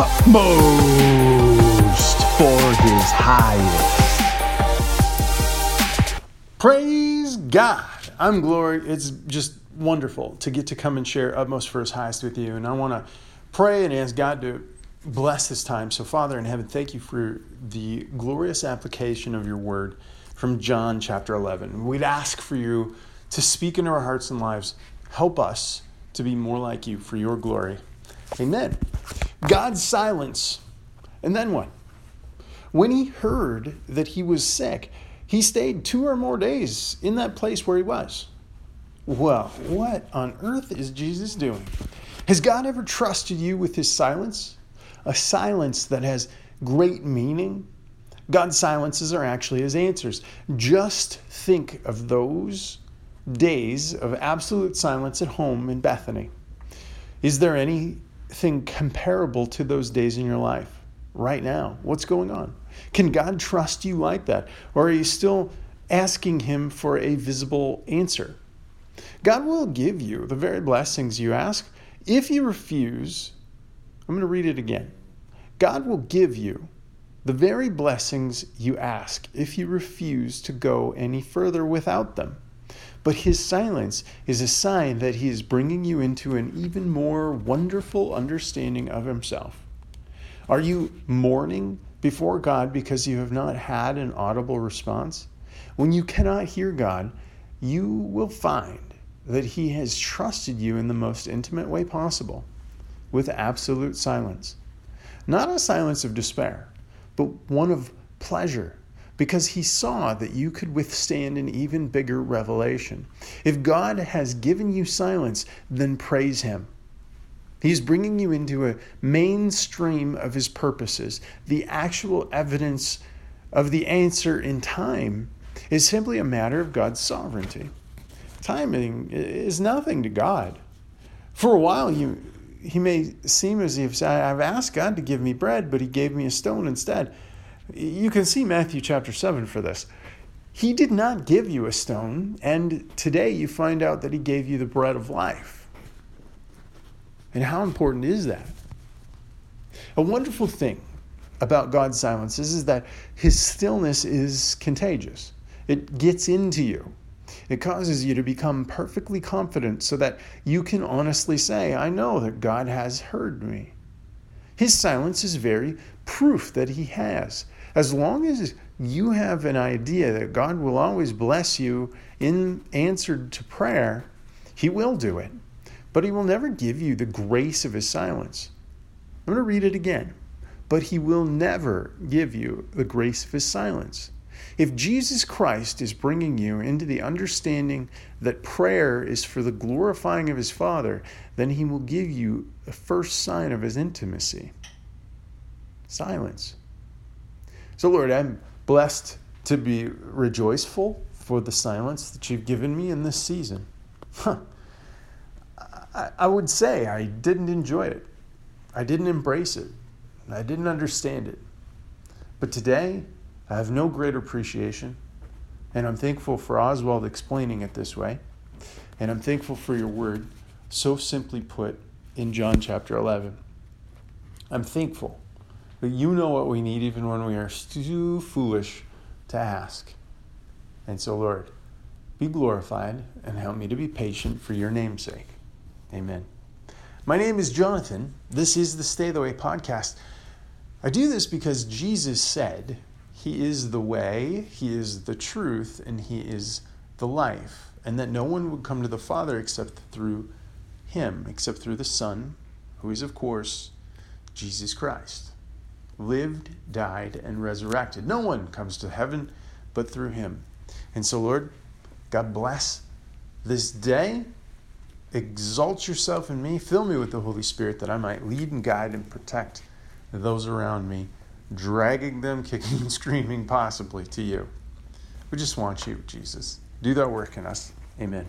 utmost for his highest. Praise God. I'm Glory. It's just wonderful to get to come and share utmost for his highest with you. And I want to pray and ask God to bless this time. So, Father in heaven, thank you for the glorious application of your word from John chapter 11. We'd ask for you to speak into our hearts and lives. Help us to be more like you for your glory. Amen. God's silence. And then what? When he heard that he was sick, he stayed two or more days in that place where he was. Well, what on earth is Jesus doing? Has God ever trusted you with his silence? A silence that has great meaning? God's silences are actually his answers. Just think of those days of absolute silence at home in Bethany. Is there anything comparable to those days in your life right now? What's going on? Can God trust you like that? Or are you still asking Him for a visible answer? God will give you the very blessings you ask. If you refuse, I'm going to read it again. God will give you the very blessings you ask if you refuse to go any further without them. But his silence is a sign that he is bringing you into an even more wonderful understanding of himself. Are you mourning before God because you have not had an audible response? When you cannot hear God, you will find that he has trusted you in the most intimate way possible with absolute silence. Not a silence of despair, but one of pleasure because he saw that you could withstand an even bigger revelation. If God has given you silence, then praise him. He's bringing you into a mainstream of his purposes. The actual evidence of the answer in time is simply a matter of God's sovereignty. Timing is nothing to God. For a while, you, he may seem as if I've asked God to give me bread, but he gave me a stone instead. You can see Matthew chapter 7 for this. He did not give you a stone, and today you find out that he gave you the bread of life. And how important is that? A wonderful thing about God's silences is that his stillness is contagious. It gets into you. It causes you to become perfectly confident so that you can honestly say, I know that God has heard me. His silence is very proof that he has. As long as you have an idea that God will always bless you in answer to prayer, he will do it. But he will never give you the grace of his silence. I'm going to read it again. But he will never give you the grace of his silence. If Jesus Christ is bringing you into the understanding that prayer is for the glorifying of his Father, then he will give you the first sign of his intimacy silence. So, Lord, I'm blessed to be rejoiceful for the silence that you've given me in this season. Huh. I, I would say I didn't enjoy it, I didn't embrace it, I didn't understand it. But today, I have no greater appreciation, and I'm thankful for Oswald explaining it this way, and I'm thankful for your word, so simply put in John chapter 11. I'm thankful but you know what we need even when we are too foolish to ask. And so, Lord, be glorified and help me to be patient for your name's sake. Amen. My name is Jonathan. This is the Stay the Way podcast. I do this because Jesus said he is the way, he is the truth, and he is the life, and that no one would come to the Father except through him, except through the Son, who is, of course, Jesus Christ lived, died, and resurrected. No one comes to heaven but through him. And so, Lord, God bless this day. Exalt yourself in me. Fill me with the Holy Spirit that I might lead and guide and protect those around me, dragging them, kicking and screaming, possibly to you. We just want you, Jesus. Do that work in us. Amen.